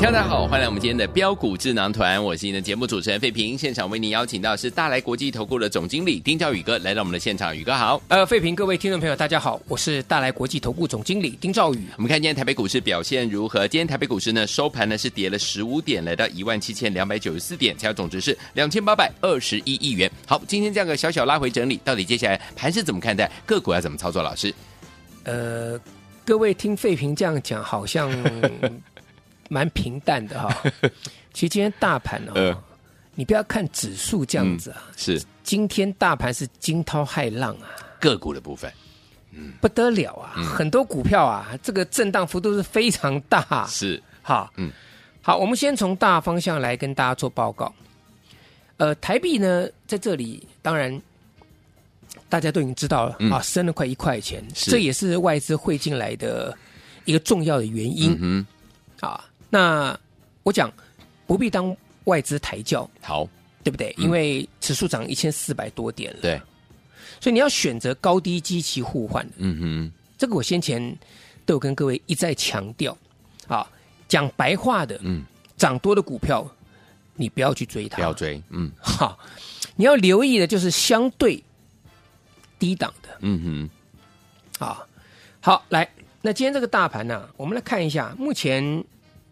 大家好，欢迎来我们今天的标股智囊团，我是你的节目主持人费平。现场为您邀请到是大来国际投顾的总经理丁兆宇哥来到我们的现场，宇哥好。呃，费平，各位听众朋友，大家好，我是大来国际投顾总经理丁兆宇。我们看今天台北股市表现如何？今天台北股市呢收盘呢是跌了十五点，来到一万七千两百九十四点，成交总值是两千八百二十一亿元。好，今天这样个小小拉回整理，到底接下来盘是怎么看待？个股要怎么操作？老师，呃，各位听费平这样讲，好像。蛮平淡的哈，其实今天大盘哦，呃、你不要看指数这样子啊，嗯、是。今天大盘是惊涛骇浪啊，个股的部分，嗯，不得了啊，嗯、很多股票啊，这个震荡幅度是非常大，是。哈，嗯，好，我们先从大方向来跟大家做报告，呃，台币呢在这里，当然大家都已经知道了、嗯、啊，升了快一块钱，是。这也是外资汇进来的一个重要的原因，嗯，啊。那我讲不必当外资抬轿，好，对不对？嗯、因为指数涨一千四百多点了，对，所以你要选择高低基期互换的。嗯哼，这个我先前都有跟各位一再强调。啊，讲白话的，嗯，涨多的股票你不要去追它，不要追，嗯，好，你要留意的就是相对低档的，嗯哼，啊，好，来，那今天这个大盘呢、啊，我们来看一下目前。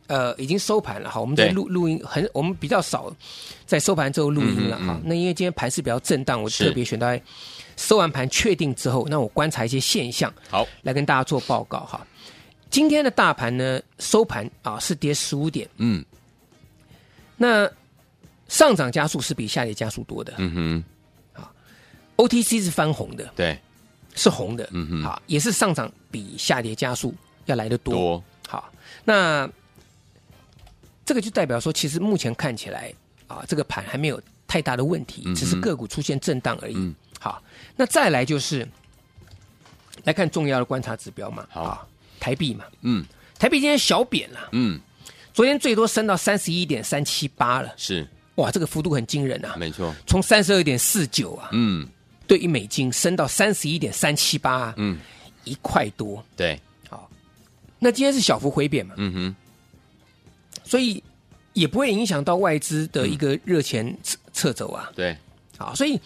呃，已经收盘了哈，我们在录录音很，我们比较少在收盘之后录音了哈。嗯嗯、那因为今天盘势比较震荡，我特别选在收完盘确定之后，那我观察一些现象，好。来跟大家做报告哈。今天的大盘呢，收盘啊是跌十五点，嗯，那上涨加速是比下跌加速多的，嗯哼，啊，OTC 是翻红的，对，是红的，嗯哼，好，也是上涨比下跌加速要来得多，多。好，那。这个就代表说，其实目前看起来啊，这个盘还没有太大的问题，只是个股出现震荡而已。嗯、好，那再来就是来看重要的观察指标嘛。好，啊、台币嘛。嗯，台币今天小贬了。嗯，昨天最多升到三十一点三七八了。是，哇，这个幅度很惊人啊。没错，从三十二点四九啊，嗯，对于美金升到三十一点三七八，嗯，一块多。对，好，那今天是小幅回贬嘛。嗯哼。所以也不会影响到外资的一个热钱撤撤走啊。对，好，所以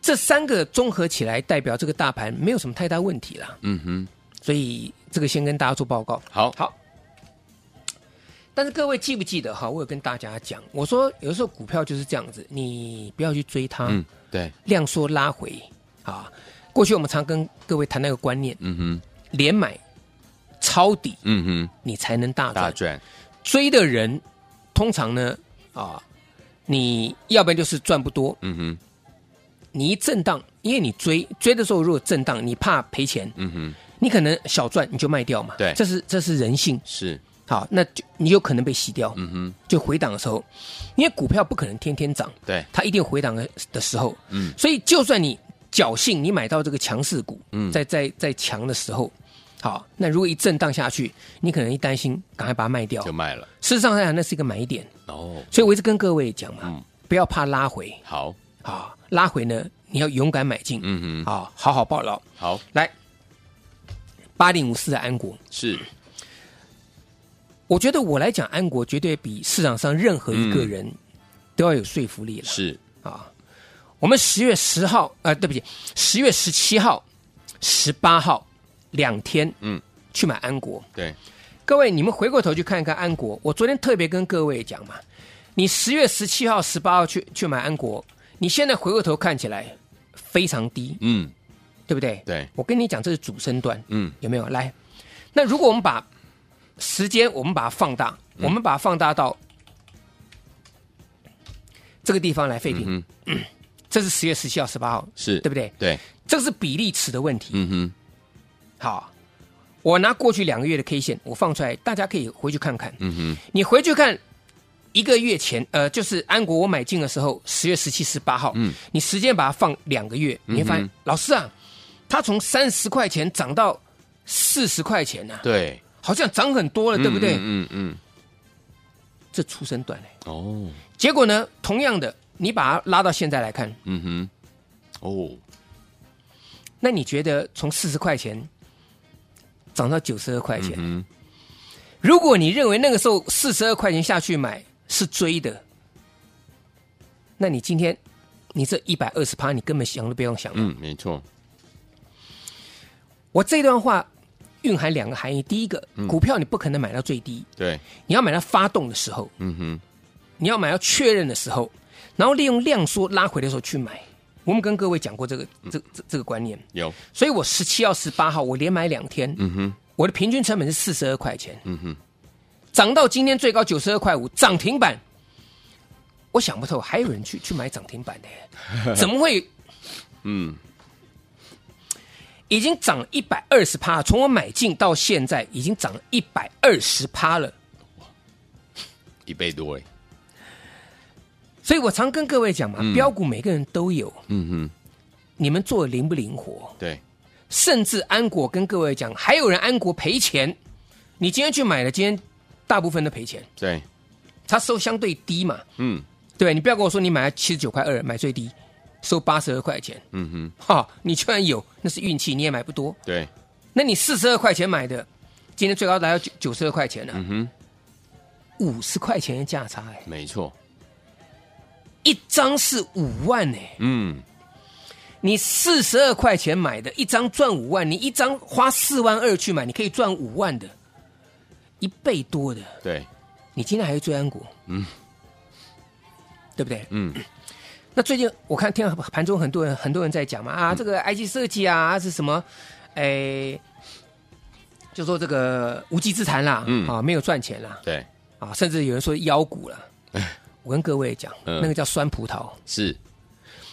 这三个综合起来，代表这个大盘没有什么太大问题了。嗯哼，所以这个先跟大家做报告。好，好。但是各位记不记得哈？我有跟大家讲，我说有时候股票就是这样子，你不要去追它。嗯，对。量缩拉回啊。过去我们常跟各位谈那个观念。嗯哼。连买抄底。嗯哼。你才能大赚。大赚。追的人，通常呢，啊，你要不然就是赚不多，嗯哼，你一震荡，因为你追追的时候如果震荡，你怕赔钱，嗯哼，你可能小赚你就卖掉嘛，对，这是这是人性，是，好，那就你有可能被洗掉，嗯哼，就回档的时候，因为股票不可能天天涨，对，它一定回档的的时候，嗯，所以就算你侥幸你买到这个强势股，嗯，在在在强的时候。好，那如果一震荡下去，你可能一担心，赶快把它卖掉，就卖了。事实上来讲，那是一个买点哦。所以我一直跟各位讲嘛，嗯，不要怕拉回。好，好，拉回呢，你要勇敢买进。嗯嗯，好，好好抱牢。好，来，八零五四的安国是，我觉得我来讲安国绝对比市场上任何一个人都要有说服力了。是啊，我们十月十号，呃，对不起，十月十七号、十八号。两天，嗯，去买安国。对，各位，你们回过头去看一看安国。我昨天特别跟各位讲嘛，你十月十七号、十八号去去买安国，你现在回过头看起来非常低，嗯，对不对？对，我跟你讲，这是主升段，嗯，有没有？来，那如果我们把时间，我们把它放大，嗯、我们把它放大到这个地方来废品，这是十月十七号、十八号，是对不对？对，这是比例尺的问题。嗯哼，好，我拿过去两个月的 K 线，我放出来，大家可以回去看看。嗯哼，你回去看一个月前，呃，就是安国我买进的时候，十月十七、十八号，嗯，你时间把它放两个月，你会发现，嗯老师啊，它从三十块钱涨到四十块钱呢、啊，对，好像涨很多了，对不对？嗯嗯嗯，这出生短嘞，哦，结果呢，同样的，你把它拉到现在来看，嗯哼，哦，那你觉得从四十块钱涨到九十二块钱？嗯如果你认为那个时候四十二块钱下去买是追的，那你今天你这一百二十趴，你根本想都不用想。嗯，没错，我这段话蕴含两个含义：第一个，股票你不可能买到最低，对，你要买到发动的时候，嗯哼，你要买到确认的时候，然后利用量缩拉回的时候去买。我们跟各位讲过这个这这这个观念，有，所以我十七号、十八号我连买两天，嗯哼，我的平均成本是四十二块钱，嗯哼，涨到今天最高九十二块五，涨停板。我想不透，还有人去去买涨停板的，怎么会？嗯，已经涨了一百二十趴，从我买进到现在，已经涨了一百二十趴了。一倍多哎，所以我常跟各位讲嘛，标股每个人都有，嗯哼，你们做的灵不灵活？对，甚至安国跟各位讲，还有人安国赔钱，你今天去买了，今天大部分都赔钱，对，他收相对低嘛，嗯。对，你不要跟我说你买了七十九块二，买最低，收八十二块钱，嗯哼，哈，你居然有，那是运气，你也买不多。对，那你四十二块钱买的，今天最高来到九九十二块钱了，嗯哼，五十块钱的价差哎，没错，一张是五万呢，嗯，你四十二块钱买的，一张赚五万，你一张花四万二去买，你可以赚五万的，一倍多的，对，你今天还是追安国，嗯，对不对？嗯，那最近我看听到盘中很多人很多人在讲嘛啊，这个 IG 设计啊是什么？哎，就说这个无稽之谈啦，嗯。啊，没有赚钱啦，对，啊，甚至有人说妖股了。我跟各位讲，嗯那个叫酸葡萄，是，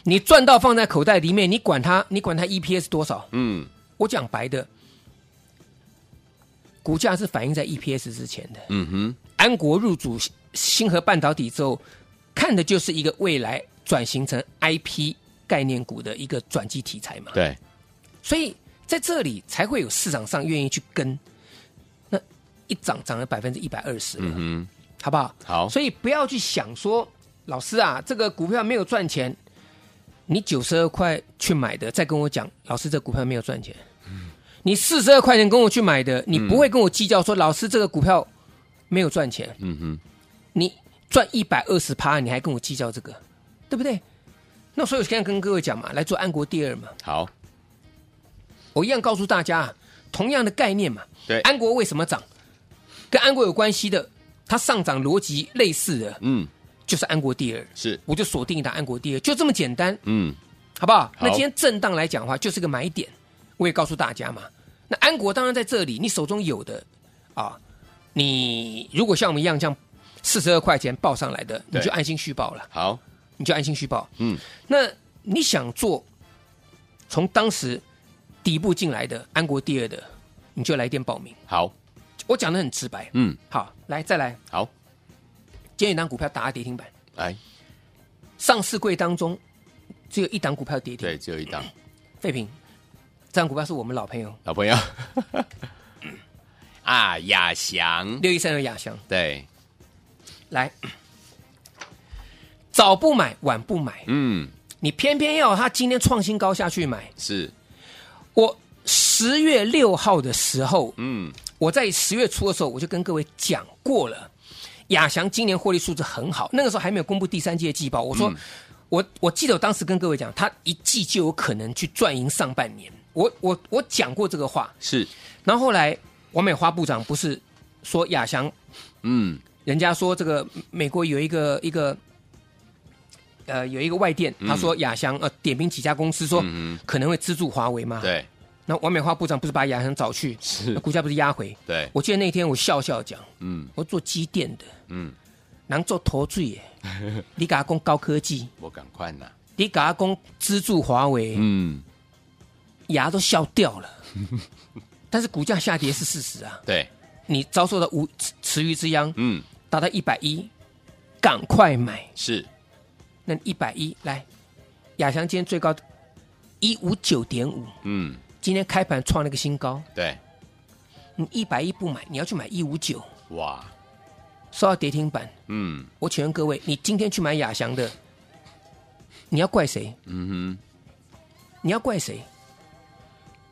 你赚到放在口袋里面，你管它，你管它 EPS 多少？嗯我讲白的，股价是反映在 EPS 之前的。嗯哼，安国入主星河半导体之后，看的就是一个未来转型成 IP 概念股的一个转机题材嘛。对，所以在这里才会有市场上愿意去跟。那一涨涨了百分之一百二十，嗯哼，好不好？好，所以不要去想说，老师啊，这个股票没有赚钱，你九十二块去买的，再跟我讲，老师这股票没有赚钱。你四十二块钱跟我去买的，你不会跟我计较说，老师这个股票没有赚钱。嗯哼，你赚一百二十趴，你还跟我计较这个，对不对？那所以我现在跟各位讲嘛，来做安国第二嘛，好，我一样告诉大家，同样的概念嘛。对，安国为什么涨？跟安国有关系的，它上涨逻辑类似的，嗯，就是安国第二。是，我就锁定一档安国第二，就这么简单，嗯，好不好？好。那今天震荡来讲的话，就是个买点。我也告诉大家嘛，那安国当然在这里，你手中有的啊，你如果像我们一样这样四十二块钱报上来的，你就安心续报了，好，你就安心续报。嗯，那你想做从当时底部进来的安国第二的，你就来电报名。好，我讲的很直白。嗯，好，来再来，好，今天有一档股票打到跌停板，来，上市柜当中只有一档股票跌停。对，只有一档，废品，这档股票是我们老朋友。老朋友，啊，亚翔，六一三的亚翔，对，来，早不买晚不买，嗯，你偏偏要他今天创新高下去买。是，我十月六号的时候，嗯，我在十月初的时候，我就跟各位讲过了，亚翔今年获利数字很好，那个时候还没有公布第三季的季报。我说，嗯我我记得我当时跟各位讲，他一季就有可能去赚赢上半年。我我我讲过这个话，是，然后后来王美花部长不是说亚翔，嗯，人家说这个美国有一个一个。呃，有一个外电，他说亚翔呃点名几家公司说嗯可能会资助华为嘛？对，那王美花部长不是把亚翔找去，是那股价不是压回？对，我记得那天我笑笑讲，嗯我做机电的，嗯，能做投罪耶，你给他攻高科技，我赶快呐，你给他攻资助华为，嗯，牙都笑掉了。但是股价下跌是事实啊，对，你遭受到无池鱼之殃，嗯，达到一百一，赶快买。是，那一百一来，亚翔今天最高一五九点五，嗯，今天开盘创了个新高，对，你一百一不买，你要去买一五九，哇，收到跌停板。嗯。我请问各位，你今天去买亚翔的，你要怪谁？嗯哼。你要怪谁？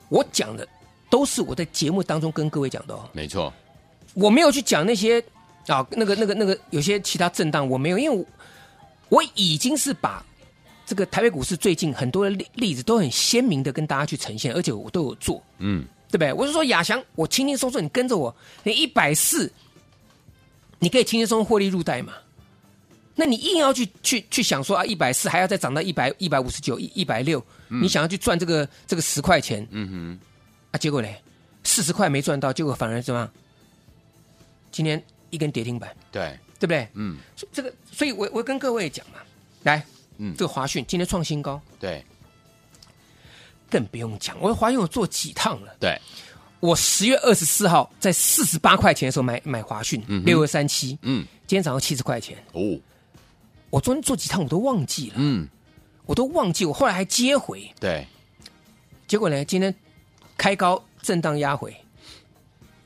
我讲的都是我在节目当中跟各位讲的哦，，没错，我没有去讲那些啊，那个、那个、那个有些其他震荡，我没有，因为我我已经是把这个台北股市最近很多的例例子都很鲜明的跟大家去呈现，而且我都有做，嗯，对不对？我是说亚翔，我轻轻松松，你跟着我，你一百四，你可以轻轻松松获利入袋嘛？那你硬要去去去想说啊，一百四还要再涨到一百一百五十九、一一百六，你想要去赚这个这个十块钱，嗯哼，啊，结果呢，四十块没赚到，结果反而怎么样？今天一根跌停板，对，对不对？嗯，所以这个，所以我我跟各位讲嘛，来，嗯。这个华讯今天创新高，对，更不用讲，我的华讯我做几趟了。对，我十月二十四号在四十八块钱的时候买买华讯嗯，六二三七，嗯，今天涨到七十块钱。哦，我昨天做几趟我都忘记了，嗯，我都忘记，我后来还接回，对，结果呢，今天开高震荡压回，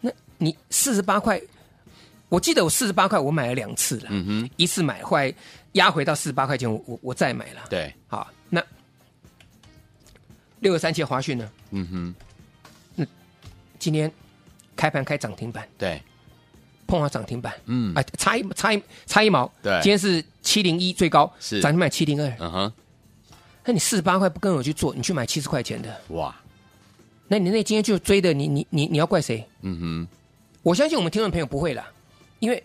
那你四十八块，我记得我四十八块我买了两次了，嗯哼，一次买，后来压回到四十八块钱，我我我再买了，对，好，那六个三七华讯呢？嗯哼，今天开盘开涨停板，对，碰到涨停板，嗯。啊，差一差一差一毛，对。今天是七零一最高，是。涨停板七零二，嗯哼，那你四十八块不跟我去做，你去买七十块钱的，哇，那你那今天就追的，你你你你要怪谁？嗯哼，我相信我们听众朋友不会啦，因为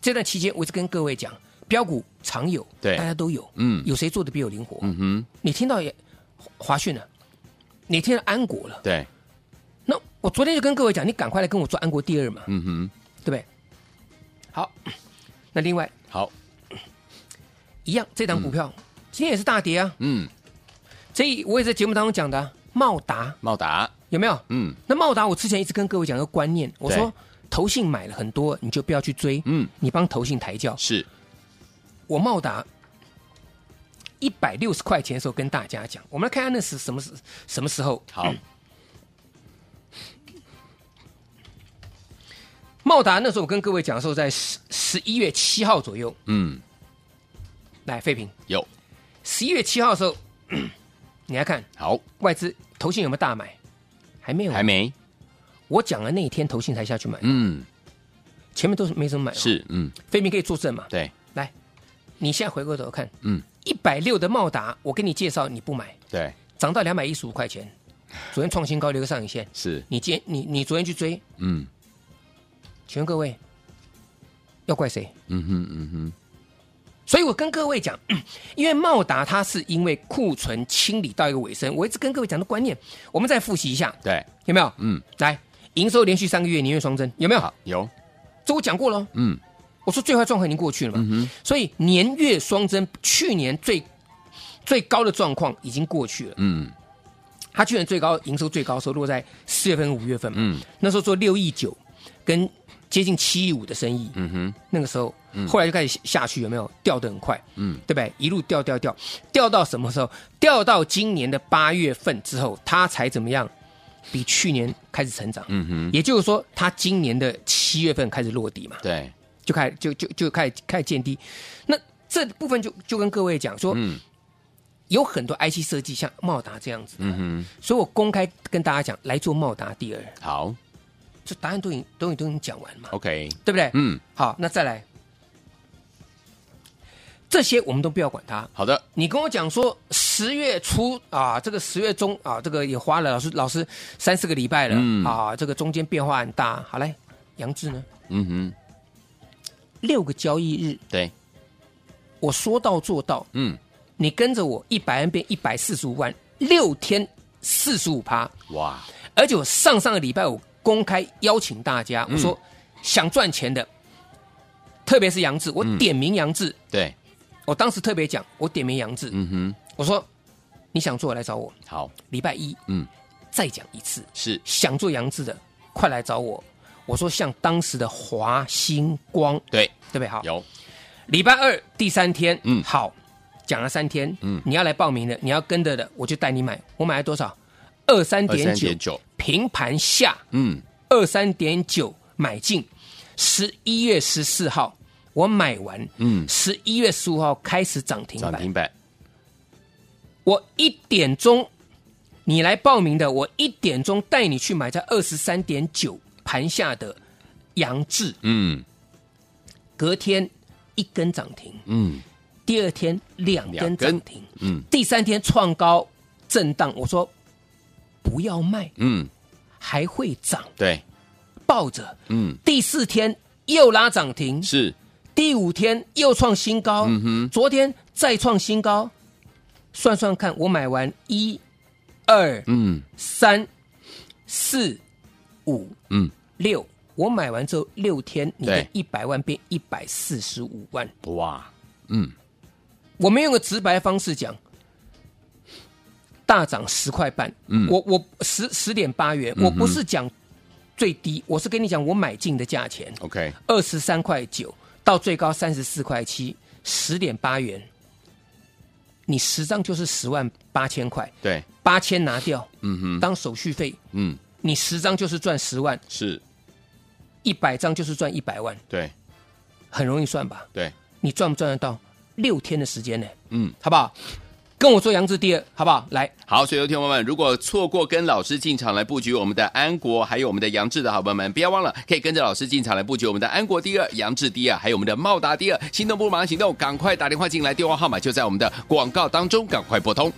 这段期间我一直跟各位讲，标股常有，对。大家都有，嗯。有谁做的比我灵活？嗯哼，你听到也华讯了，你听到安国了，对，那我昨天就跟各位讲，你赶快来跟我做安国第二嘛，嗯哼，对不对？好，那另外好，一样，这档股票、今天也是大跌啊，嗯，所以我也在节目当中讲的、啊，茂达。茂达，有没有？嗯。那茂达我之前一直跟各位讲一个观念，我说投信买了很多，你就不要去追，嗯，你帮投信抬轿。是，我茂达一百六十块钱的时候跟大家讲，我们来看看那是什么时什么时候？好，茂达那时候我跟各位讲的时候，在十十一月七号左右，嗯，来废品，有，十一月七号的时候，你来看好，外资投信有没有大买？还没有，还。没，我讲了那一天投信才下去买，嗯，前面都是没怎么买。，是，嗯，废品可以作证嘛？对，来，你现在回过头看，嗯，一百六的茂达，我跟你介绍，你不买，对，涨到两百一十五块钱，昨天创新高，留个上影线。是，你今天你你昨天去追，嗯，请问各位要怪谁？嗯哼，嗯哼，所以我跟各位讲，因为茂达它是因为库存清理到一个尾声，我一直跟各位讲的观念，我们再复习一下，对，有没有？嗯，来，营收连续三个月年月双增，有没有？好，有，这我讲过了，嗯，我说最坏状况已经过去了嘛，嗯，所以年月双增，去年最最高的状况已经过去了。嗯，他去年最高营收最高的时候落在四月份、五月份嘛，嗯，那时候做六亿九，跟接近七亿五的生意，嗯哼，那个时候，后来就开始下去，有没有？掉的很快？嗯，对不对？一路掉掉掉，掉到什么时候？掉到今年的八月份之后，它才怎么样？比去年开始成长。嗯哼，也就是说，它今年的七月份开始落地嘛，对，就开始就就就开始开始见低。那这部分就就跟各位讲说，嗯，有很多 IC 设计像茂达这样子，嗯哼，所以我公开跟大家讲，来做茂达第二，好。这答案都已经都已经都已经讲完嘛，，OK，对不对？嗯，好，那再来，这些我们都不要管它。好的，你跟我讲说十月初啊，这个十月中啊，这个也花了老师老师三四个礼拜了、嗯。啊，这个中间变化很大。好嘞，杨志呢？嗯哼，六个交易日，对，我说到做到，嗯，你跟着我一百万变一百四十五万，六天四十五趴，哇，而且我上上个礼拜我公开邀请大家，嗯。我说想赚钱的，特别是杨志，我点名杨志。对，我当时特别讲，我点名杨志，嗯哼，我说你想做来找我，好，礼拜一，嗯，再讲一次，是。想做杨志的，快来找我。我说像当时的华星光，对，对不对？好，有，礼拜二第三天，嗯好，讲了三天，嗯你要来报名的，你要跟着的，我就带你买。我买了多少？二三点九，平盘下，嗯，二三点九买进，十一月十四号我买完，嗯十一月十五号开始涨停板。涨停板，我一点钟你来报名的，我一点钟带你去买在二十三点九盘下的杨志，嗯。隔天一根涨停，嗯，第二天两根涨停，嗯。第三天创高震荡，我说不要卖，嗯，还会涨，对，抱着。嗯，第四天又拉涨停，是，第五天又创新高，嗯哼。昨天再创新高，算算看，我买完一、二、嗯。三、四、五、嗯，六，我买完之后六天，你的一百万变一百四十五万。哇，嗯，我们用个直白方式讲，大涨十块半，嗯。我我十十点八元，我不是讲最低，我是跟你讲我买进的价钱，OK，二十三块九到最高三十四块七，十点八元，你十张就是十万八千块，对，八千拿掉嗯哼，当手续费，嗯，你十张就是赚十万，是，一百张就是赚一百万，对，很容易算吧？对，你赚不赚得到？六天的时间呢？嗯。好不好？跟我做杨志第二，好不好？来，好，所以有朋友们，如果错过跟老师进场来布局我们的安国，还有我们的杨志的好朋友们，不要忘了可以跟着老师进场来布局我们的安国第二、杨志第二，还有我们的茂达第二。心动不如马上行动，赶快打电话进来，电话号码就在我们的广告当中，赶快拨通。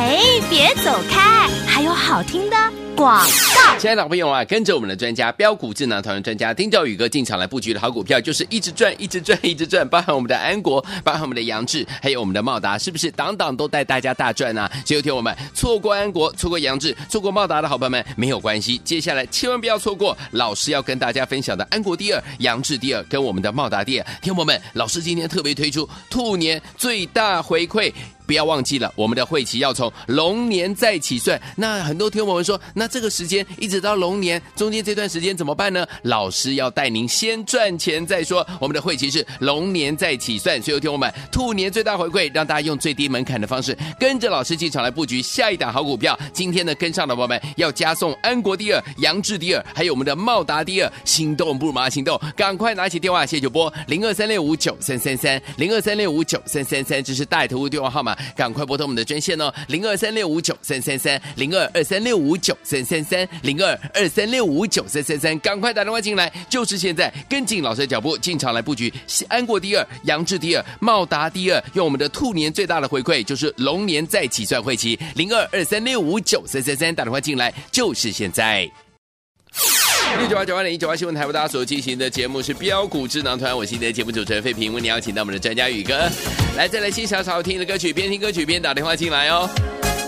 哎，别走开，还有好听的广告。亲爱的老朋友啊，跟着我们的专家标股智囊团的专家丁兆宇哥进场来布局的好股票，就是一直赚，一直赚，一直赚，包含我们的安国，包含我们的杨志，还有我们的茂达，是不是档档都带大家大赚啊？所以有听我们错过安国、错过杨志、错过茂达的好朋友们没有关系，接下来千万不要错过老师要跟大家分享的安国第二、杨志第二跟我们的茂达第二。听友们，老师今天特别推出兔年最大回馈。不要忘记了，我们的会期要从龙年再起算。那很多听友们说，那这个时间一直到龙年中间这段时间怎么办呢？老师要带您先赚钱再说。我们的会期是龙年再起算，所以有听我们兔年最大回馈，让大家用最低门槛的方式跟着老师进场来布局下一档好股票。今天呢，跟上的朋友们要加送安国第二、杨志第二，还有我们的茂达第二。心动不如马上行动，赶快拿起电话，谢谢就拨零二三六五九三三三零二三六五九三三三，这是大头屋电话号码。赶快拨通我们的专线哦，零二三六五九三三三，零二二三六五九三三三，零二二三六五九三三三，赶快打电话进来，就是现在，跟紧老师的脚步进场来布局安国第二、杨志第二、茂达第二，用我们的兔年最大的回馈，就是龙年再起算会期，零二二三六五九三三三，打电话进来就是现在。六九八九八零一九八新闻台为大家所进行的节目是标股智囊团，我是今天的节目主持人费平，为你邀请到我们的专家宇哥，来再来欣赏首好听的歌曲，边听歌曲边打电话进来哦。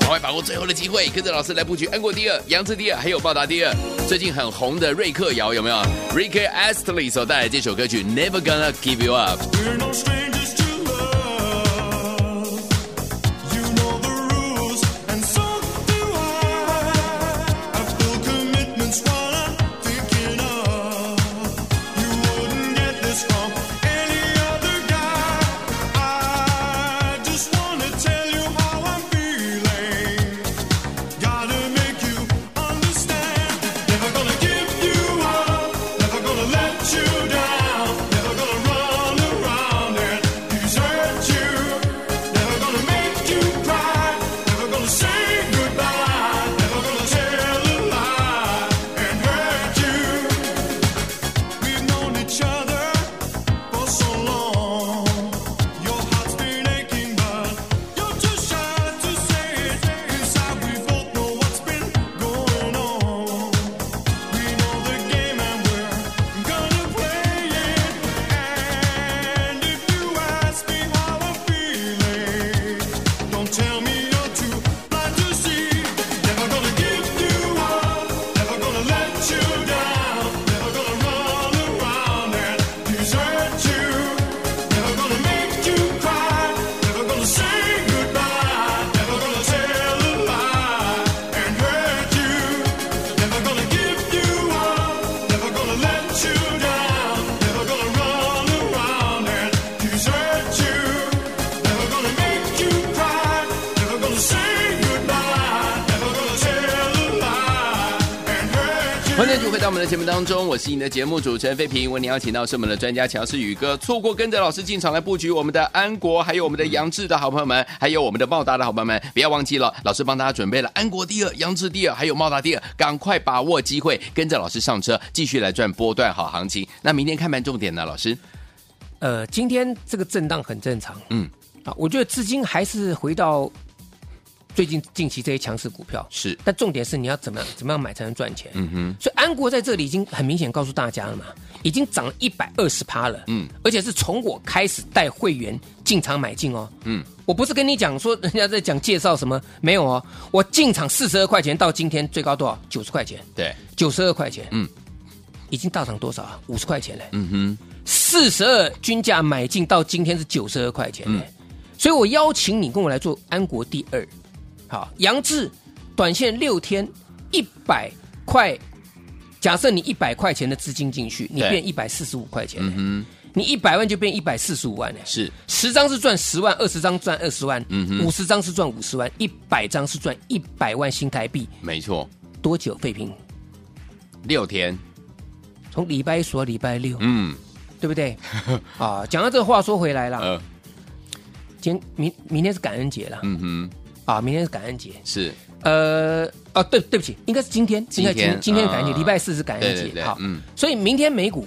赶快把握最后的机会，跟着老师来布局安国第二、杨志第二，还有报答第二。最近很红的瑞克摇有没有？Rick Astley 所带来这首歌曲 Never Gonna Give You Up。欢迎继续回到我们的节目当中，我是你的节目主持人费平。为您邀请到是我们的专家乔世宇哥，错过跟着老师进场来布局我们的安国，还有我们的杨志的好朋友们，还有我们的茂达的好朋友们，不要忘记了，老师帮大家准备了安国第二、杨志第二，还有茂达第二，赶快把握机会，跟着老师上车，继续来赚波段好行情。那明天看盘重点呢，老师？呃，今天这个震荡很正常，嗯，啊，我觉得资金还是回到最近近期这些强势股票，是，但重点是你要怎么样怎么样买才能赚钱，嗯哼，所以安国在这里已经很明显告诉大家了嘛，已经涨了一百二十趴了，嗯，而且是从我开始带会员进场买进哦，嗯，我不是跟你讲说人家在讲介绍什么没有哦，我进场四十二块钱到今天最高多少？九十块钱，对，九十二块钱，嗯，已经大涨多少啊？五十块钱嘞，嗯哼，四十二均价买进到今天是九十二块钱，嗯。所以我邀请你跟我来做安国第二，好，杨志短线六天一百块，假设你一百块钱的资金进去，你对。变一百四十五块钱，嗯你一百万就变一百四十五万呢哼，，是，十张是赚十万，二十张赚二十万，五十张是赚五十万，一百张是赚一百万新台币，没错，多久？废平？六天，从礼拜一数到礼拜六，嗯，对不对？啊，讲到这个话说回来了。呃，今天明明天是感恩节了，嗯哼，啊，明天是感恩节。是，呃，哦，对，对不起，应该是今天，今天今今天感恩节，啊礼拜四是感恩节，好，嗯所以明天美股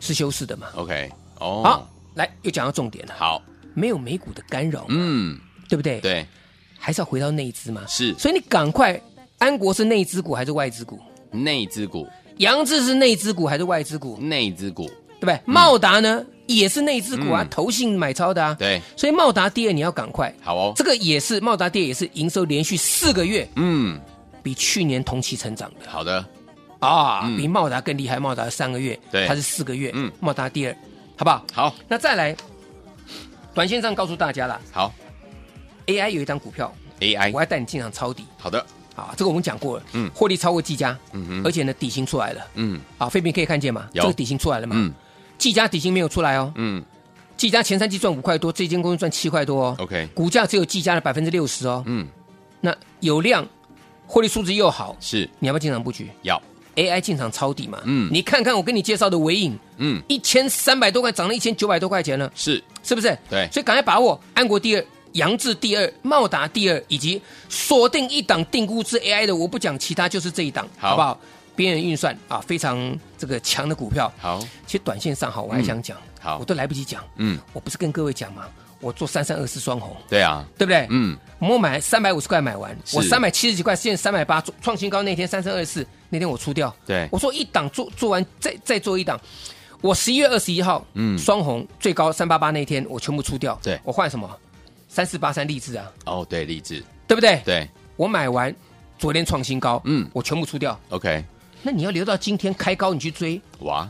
是休市的嘛。OK，哦，好，，来又讲到重点了，好，没有美股的干扰，嗯，对不对？，对，还是要回到内资嘛。是所以你赶快，安国是内资股还是外资股？内资股，杨志是内资股还是外资股？内资股，对不对？茂达呢也是内资股啊嗯，投信买超的啊。对，所以茂达第二你要赶快，好哦，这个也是茂达第二也是营收连续四个月嗯，比去年同期成长的。好的，啊，嗯。比茂达更厉害，茂达三个月，对。它是四个月，嗯。嗯，茂达第二，好不好？好，那再来，短线上告诉大家了好，AI 有一张股票，，AI，我要带你进场抄底。好的，啊，这个我们讲过了，嗯。嗯，获利超过技嘉，嗯哼。而且呢底薪出来了，嗯。啊，飞屏可以看见吗？有。这个底薪出来了嘛？嗯技嘉底薪没有出来哦，嗯。技嘉前三季赚五块多，这间公司赚七块多哦，OK，股价只有技嘉的百分之六十哦，嗯，那有量，获利数值又好，是。你要不要进场布局？要，？AI 进场抄底嘛？嗯。你看看我跟你介绍的尾影。嗯，一千三百多块涨了一千九百多块钱了，是，是不是？对。所以赶快把握安国第二、杨志第二、茂达第二，以及锁定一档定估值 AI 的，我不讲其他，就是这一档，好。好不好？边缘运算啊，非常这个强的股票。好，其实短线上好，我还想讲，好。我都来不及讲。嗯，我不是跟各位讲吗？我做三三二四双红，对啊，对不对？嗯，我买三百五十块买完，我三百七十几块，现在三百八创新高那天三三二四那天我出掉，对。我说一档做做完再再做一档，我十一月二十一号，嗯。嗯，双红最高三八八那天我全部出掉，对。我换什么？三四八三励志啊，哦，对，励志，对不对？对。我买完昨天创新高，嗯嗯，我全部出掉，，OK，那你要留到今天开高你去追，哇，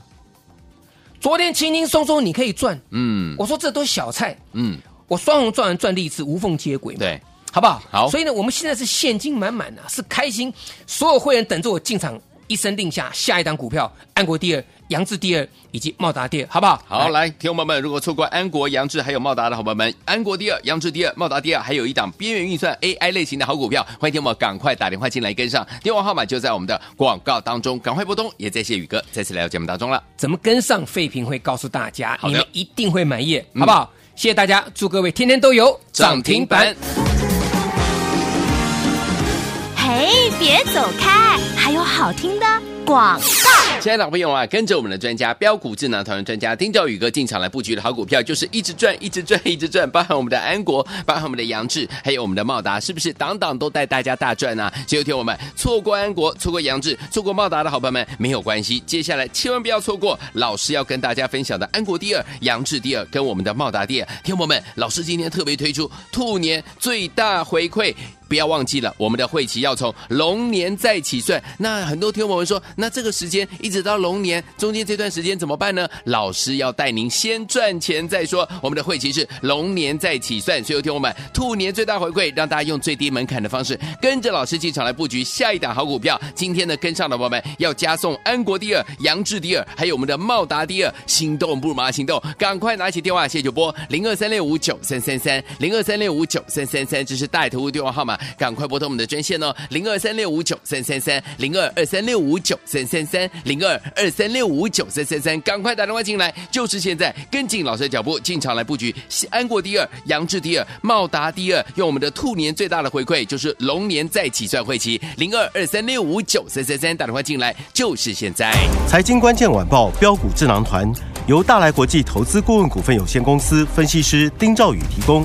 昨天轻轻松松你可以赚，嗯。我说这都小菜，嗯，我双红赚完赚利次无缝接轨。嘛，对，好不好？好。所以呢，我们现在是现金满满的，是开心，所有会员等着我进场，一声令下，下一档股票，安国第二，扬智第二，以及茂达第二，好不好？好，来，听众朋友们，如果错过安国、杨志还有茂达的好朋友们，安国第二、杨志第二、茂达第二，还有一档边缘运算 AI 类型的好股票，欢迎听我们赶快打电话进来跟上，电话号码就在我们的广告当中，赶快拨通。也谢谢宇哥再次来到节目当中了。怎么跟上？废品会告诉大家，你们一定会满意，嗯好不好？谢谢大家，祝各位天天都有涨停板。嘿，别走开，还有好听的广告。亲爱的朋友啊，跟着我们的专家标股智囊团的专家丁兆宇哥进场来布局的好股票，就是一直赚、一直赚、一直赚，包含我们的安国，包含我们的杨志，还有我们的茂达，是不是档档都带大家大赚啊？只有听我们错过安国、错过杨志、错过茂达的好朋友们没有关系，接下来千万不要错过老师要跟大家分享的安国第二、杨志第二跟我们的茂达第二。听我们，老师今天特别推出兔年最大回馈。不要忘记了，我们的会期要从龙年再起算。那很多听友们说，那这个时间一直到龙年中间这段时间怎么办呢？老师要带您先赚钱再说。我们的会期是龙年再起算，所以有听友们兔年最大回馈，让大家用最低门槛的方式跟着老师进场来布局下一档好股票。今天呢，跟上的宝宝们要加送安国第二、杨志第二，还有我们的茂达第二。心动不如马上行动，赶快拿起电话，谢谢主播零二三六五九三三三零二三六五九三三三，这是带头的电话号码。赶快拨通我们的专线哦，零二三六五九三三三，零二二三六五九三三三，零二二三六五九三三三，赶快打电话进来，就是现在，跟紧老师的脚步进场来布局，安国第二，杨志第二，茂达第二，用我们的兔年最大的回馈就是龙年再起算会期，零二二三六五九三三三，打电话进来就是现在。财经关键晚报标股智囊团由大来国际投资顾问股份有限公司分析师丁兆宇提供。